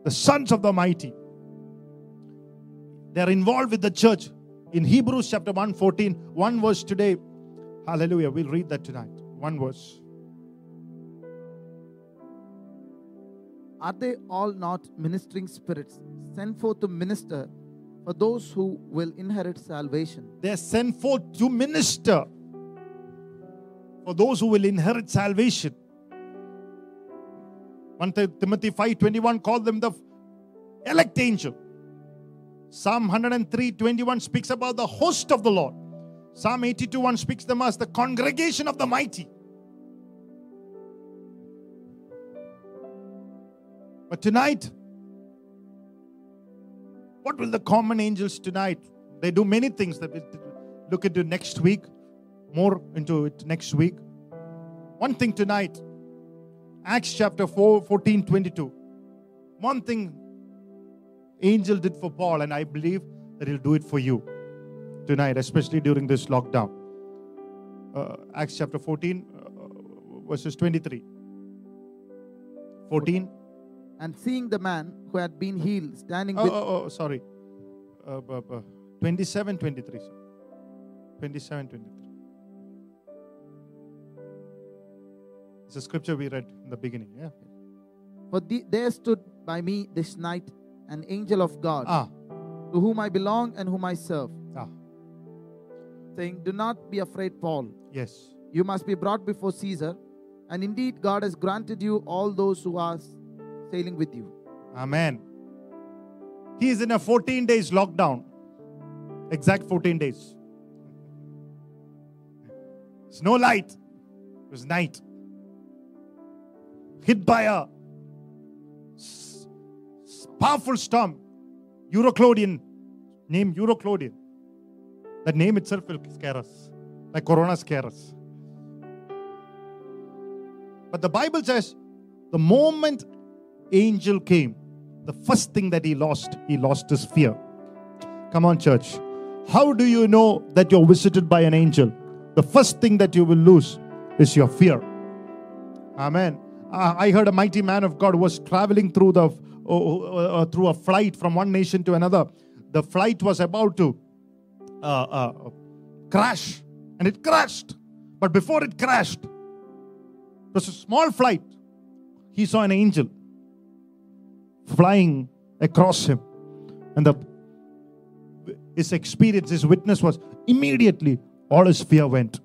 The sons of the mighty. They are involved with the church. In Hebrews chapter 1, 14, one verse today. Hallelujah. We'll read that tonight. One verse. Are they all not ministering spirits sent forth to minister for those who will inherit salvation? They are sent forth to minister for those who will inherit salvation. 1 Timothy 5:21 called them the elect angel. Psalm 103:21 speaks about the host of the Lord. Psalm 82:1 speaks them as the congregation of the mighty. But tonight, what will the common angels tonight? They do many things that we look into next week, more into it next week. One thing tonight, Acts chapter 4, 14, 22. One thing angel did for Paul, and I believe that he'll do it for you tonight, especially during this lockdown. Uh, Acts chapter 14, uh, verses 23. 14. And seeing the man who had been healed standing Oh, with oh, oh, sorry. Uh, bu- bu- 27, 23. sir. 27, 23. It's a scripture we read in the beginning. Yeah. For the, there stood by me this night an angel of God, Ah, to whom I belong and whom I serve, ah, saying, Do not be afraid, Paul. yes. You must be brought before Caesar, and indeed God has granted you all those who are sailing with you. Amen. He is in a 14 days lockdown. Exact 14 days. It's no light. It was night. Hit by a s- powerful storm. Euroclydon. Name Euroclydon. That name itself will scare us. Like Corona scare us. But the Bible says the moment angel came, the first thing that he lost, he lost his fear. Come on, church. How do you know that you're visited by an angel? The first thing that you will lose is your fear. Amen. Uh, I heard a mighty man of God was traveling through the uh, uh, through a flight from one nation to another. The flight was about to uh, uh, crash, and it crashed. But before it crashed, it was a small flight. He saw an angel flying across him. And the his experience, his witness was immediately all his fear went.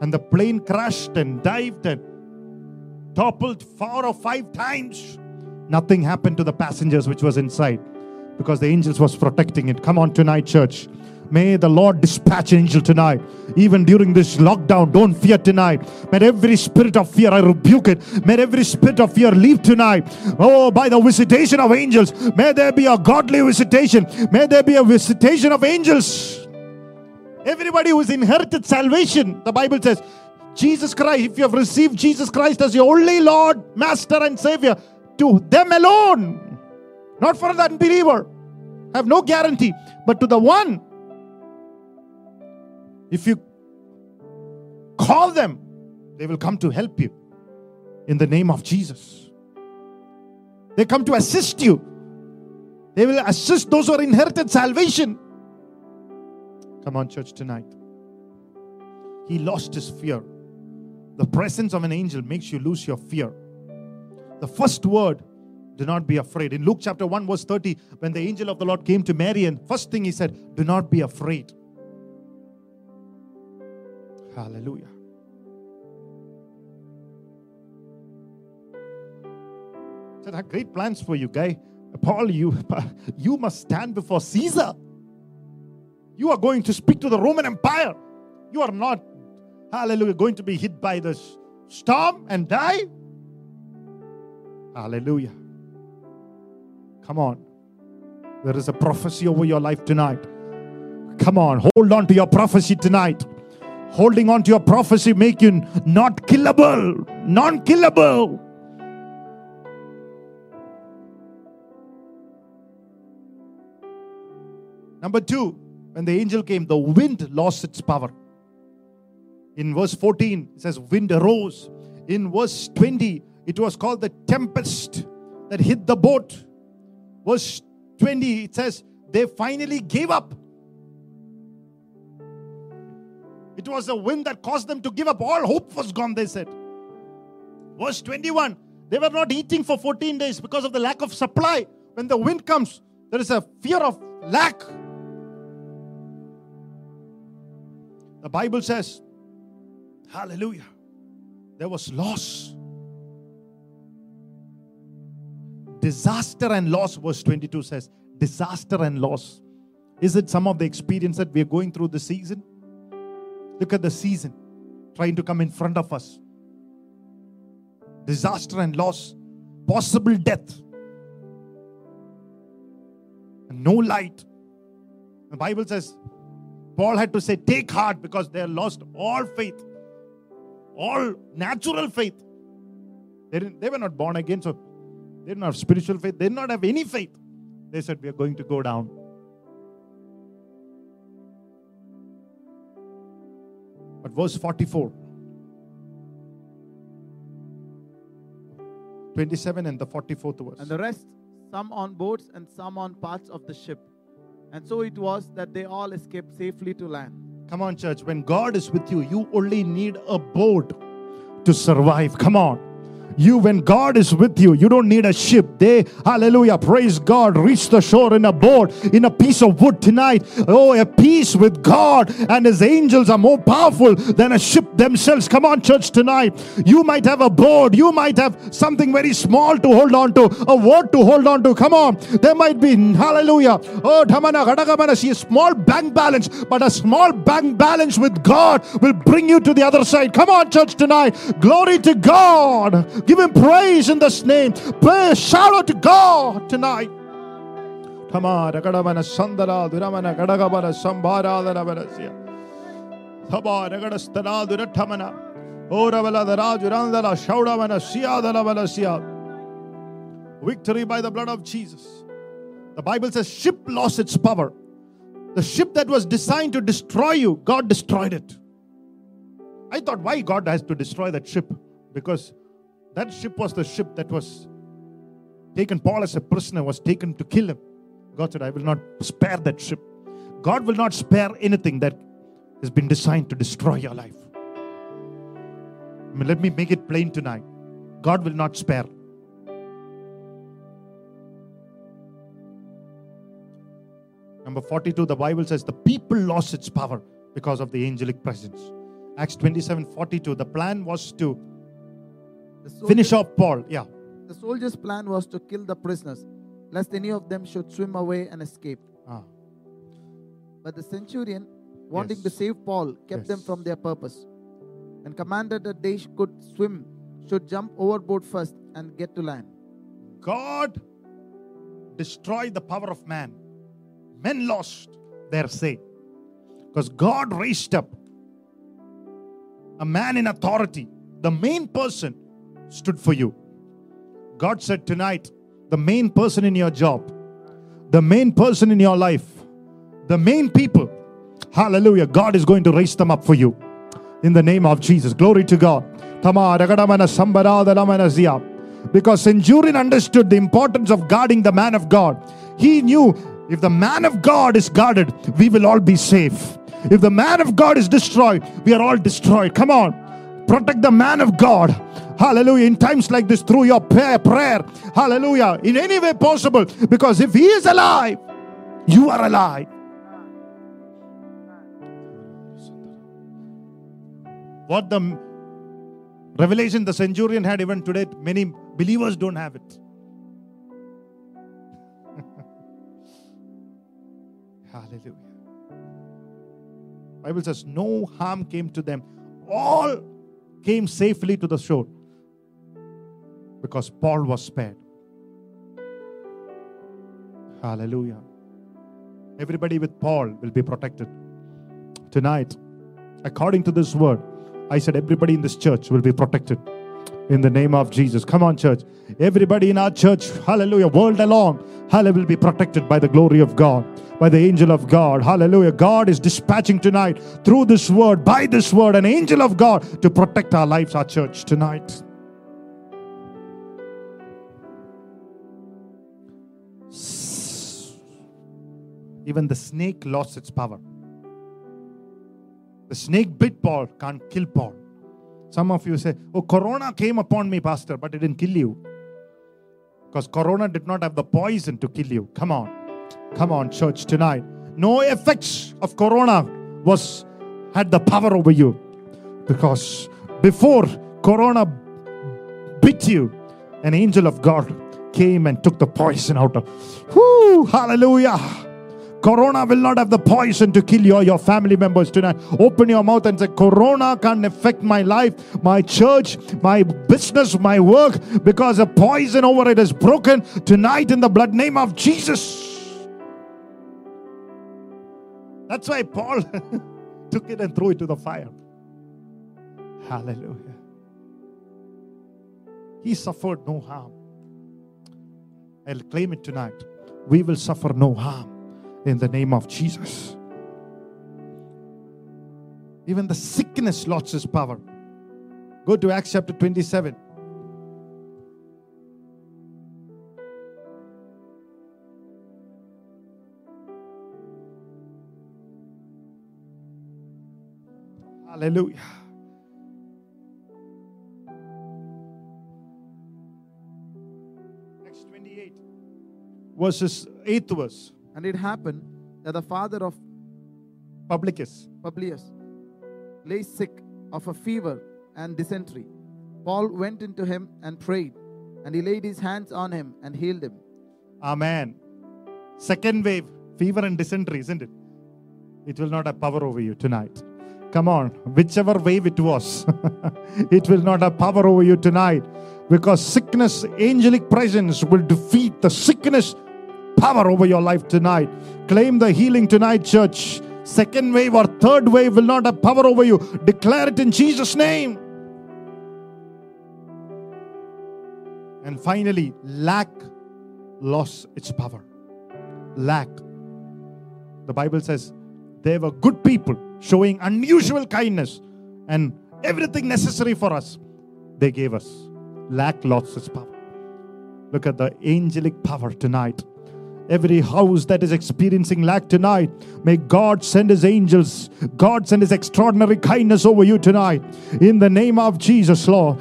And the plane crashed and dived and toppled four or five times. Nothing happened to the passengers which was inside because the angels was protecting it. Come on tonight, church. May the Lord dispatch angel tonight. Even during this lockdown, don't fear tonight. May every spirit of fear, I rebuke it. May every spirit of fear leave tonight. Oh, by the visitation of angels, may there be a godly visitation. May there be a visitation of angels. Everybody who's inherited salvation, the Bible says, Jesus Christ, if you have received Jesus Christ as your only Lord, Master, and Savior, to them alone Not for the unbeliever. Have no guarantee. But to the one, if you call them, they will come to help you in the name of Jesus. They come to assist you. They will assist those who are inherited salvation. Come on, church, tonight. He lost his fear. The presence of an angel makes you lose your fear. The first word, do not be afraid. In Luke chapter 1, verse 30, when the angel of the Lord came to Mary, and first thing he said, Do not be afraid. Hallelujah. I have great plans for you, guy. Paul, you, you must stand before Caesar. You are going to speak to the Roman Empire. You are not, hallelujah, going to be hit by the storm and die. Hallelujah. Come on. There is a prophecy over your life tonight. Come on, hold on to your prophecy tonight. Holding on to your prophecy make you not killable, non killable. Number two, when the angel came, the wind lost its power. In verse 14, it says, Wind arose. In verse 20, it was called the tempest that hit the boat. Verse 20, it says, They finally gave up. It was the wind that caused them to give up. All hope was gone, they said. Verse 21, they were not eating for 14 days because of the lack of supply. When the wind comes, there is a fear of lack. The Bible says, Hallelujah, there was loss. Disaster and loss, verse 22 says, disaster and loss. Is it some of the experience that we are going through this season? Look at the season trying to come in front of us. Disaster and loss, possible death, and no light. The Bible says, Paul had to say, Take heart because they lost all faith, all natural faith. They, they were not born again, so they didn't have spiritual faith. They did not have any faith. They said, We are going to go down. But verse 44, 27 and the 44th verse. And the rest, some on boats and some on parts of the ship. And so it was that they all escaped safely to land. Come on, church. When God is with you, you only need a boat to survive. Come on. You, when God is with you, you don't need a ship. They, hallelujah, praise God, reach the shore in a boat, in a piece of wood tonight. Oh, a piece with God and His angels are more powerful than a ship themselves. Come on, church, tonight. You might have a board, you might have something very small to hold on to, a word to hold on to. Come on. There might be, hallelujah, oh, dhamana, gadagamana, see a small bank balance, but a small bank balance with God will bring you to the other side. Come on, church, tonight. Glory to God. Give him praise in this name. Praise, shout out to God tonight. Victory by the blood of Jesus. The Bible says ship lost its power. The ship that was designed to destroy you, God destroyed it. I thought, why God has to destroy that ship? Because that ship was the ship that was taken. Paul as a prisoner was taken to kill him. God said, I will not spare that ship. God will not spare anything that has been designed to destroy your life. I mean, let me make it plain tonight. God will not spare. Number 42, the Bible says the people lost its power because of the angelic presence. Acts 27 42, the plan was to soldiers, finish off Paul. Yeah. the soldiers' plan was to kill the prisoners, lest any of them should swim away and escape. Ah. But the centurion, wanting to save Paul, kept them from their purpose, and commanded that they could swim, should jump overboard first and get to land. God destroyed the power of man. Men lost their say. Because God raised up a man in authority. The main person stood for you. God said tonight, the main person in your job, the main person in your life, the main people, hallelujah, God is going to raise them up for you in the name of Jesus. Glory to God. Because Centurion understood the importance of guarding the man of God. He knew if the man of God is guarded, we will all be safe. If the man of God is destroyed, we are all destroyed. Come on. Protect the man of God. Hallelujah. In times like this, through your prayer, prayer. Hallelujah. In any way possible. Because if he is alive, you are alive. What the revelation the centurion had even today, many believers don't have it. Hallelujah. Bible says no harm came to them. All came safely to the shore because Paul was spared. Hallelujah. Everybody with Paul will be protected. Tonight, according to this word, I said everybody in this church will be protected in the name of Jesus. Come on, church. Everybody in our church, hallelujah, world along, hallelujah, will be protected by the glory of God, by the angel of God. Hallelujah. God is dispatching tonight through this word, by this word, an angel of God to protect our lives, our church tonight. Even the snake lost its power. The snake bit Paul, can't kill Paul. Some of you say, Oh, Corona came upon me, Pastor, but it didn't kill you. Because Corona did not have the poison to kill you. Come on. Come on, church, tonight. No effects of Corona was had the power over you. Because before Corona bit you, an angel of God came and took the poison out of. Whoo, hallelujah. Corona will not have the poison to kill you or your family members tonight. Open your mouth and say, Corona can't affect my life, my church, my business, my work, because the poison over it is broken tonight in the blood name of Jesus. That's why Paul took it and threw it to the fire. Hallelujah. He suffered no harm. I'll claim it tonight. We will suffer no harm in the name of Jesus. Even the sickness lost its power. Go to Acts chapter 27. Hallelujah. Acts 28, verses 8th verse. And it happened that the father of Publicus. Publius lay sick of a fever and dysentery. Paul went into him and prayed, and he laid his hands on him and healed him. Amen. Second wave, fever and dysentery, isn't it? It will not have power over you tonight. Come on, whichever wave it was, it will not have power over you tonight because sickness, angelic presence will defeat the sickness power over your life tonight. Claim the healing tonight, church. Second wave or third wave will not have power over you. Declare it in Jesus' name. And finally, lack lost its power. Lack. The Bible says they were good people showing unusual kindness and everything necessary for us. They gave us. Lack lost its power. Look at the angelic power tonight every house that is experiencing lack tonight. May God send His angels, God send His extraordinary kindness over you tonight. In the name of Jesus, Lord.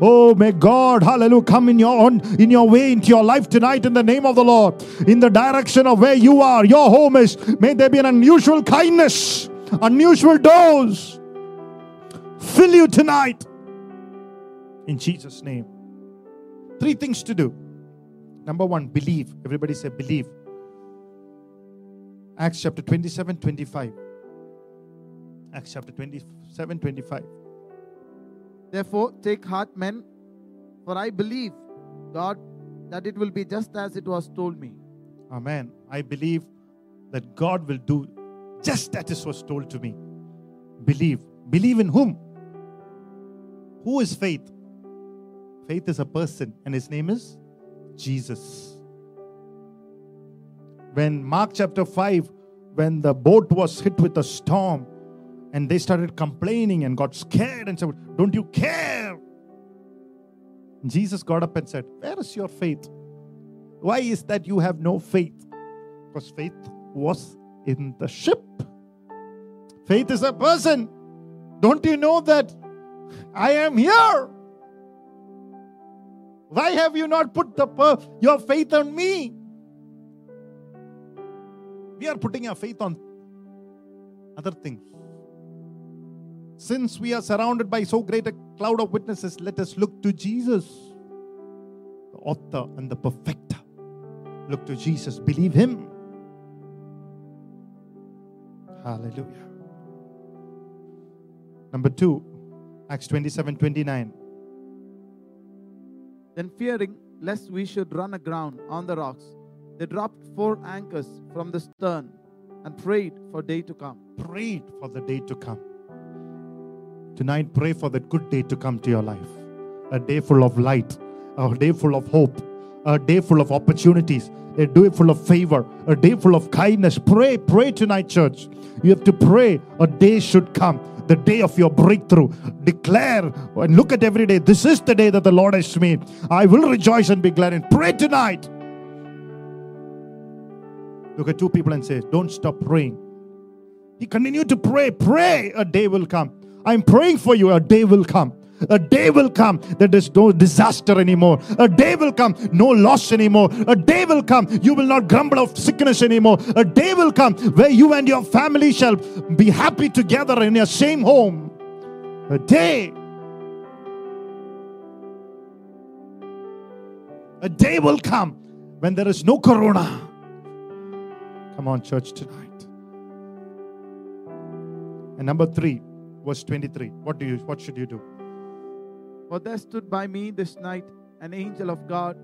Oh, may God, hallelujah, come in your own, in your way into your life tonight in the name of the Lord. In the direction of where you are, your home is. May there be an unusual kindness, unusual doors. Fill you tonight. In Jesus' name. Three things to do. Number one, believe. Everybody say believe. Acts chapter 27, 25. Acts chapter 27, 25. Therefore, take heart, men, for I believe, God, that it will be just as it was told me. Amen. I believe that God will do just as it was told to me. Believe. Believe in whom? Who is faith? Faith is a person, and his name is Jesus. When Mark chapter 5, when the boat was hit with a storm, and they started complaining and got scared and said, Don't you care? Jesus got up and said, Where is your faith? Why is that you have no faith? Because faith was in the ship. Faith is a person. Don't you know that I am here? Why have you not put the your faith on me? We are putting our faith on other things. Since we are surrounded by so great a cloud of witnesses, let us look to Jesus, the author and the perfecter. Look to Jesus, believe Him. Hallelujah. Number two, Acts 27 29. Then, fearing lest we should run aground on the rocks, they dropped four anchors from the stern and prayed for day to come. Prayed for the day to come. Tonight, pray for that good day to come to your life. A day full of light, a day full of hope, a day full of opportunities, a day full of favor, a day full of kindness. Pray, pray tonight, church. You have to pray. A day should come, the day of your breakthrough. Declare and look at every day. This is the day that the Lord has made. I will rejoice and be glad and pray tonight. Look at two people and say, Don't stop praying. He continued to pray, pray, a day will come. I'm praying for you, a day will come. A day will come that there's no disaster anymore. A day will come, no loss anymore. A day will come, you will not grumble of sickness anymore. A day will come where you and your family shall be happy together in your same home. A day. A day will come when there is no corona. Come on, church, tonight. And number three, verse 23. What do you what should you do? For there stood by me this night an angel of God,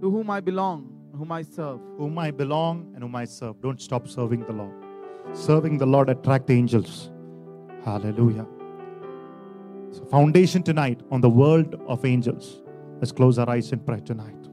to whom I belong, whom I serve. Whom I belong and whom I serve. Don't stop serving the Lord. Serving the Lord attract angels. Hallelujah. So foundation tonight on the world of angels. Let's close our eyes and pray tonight.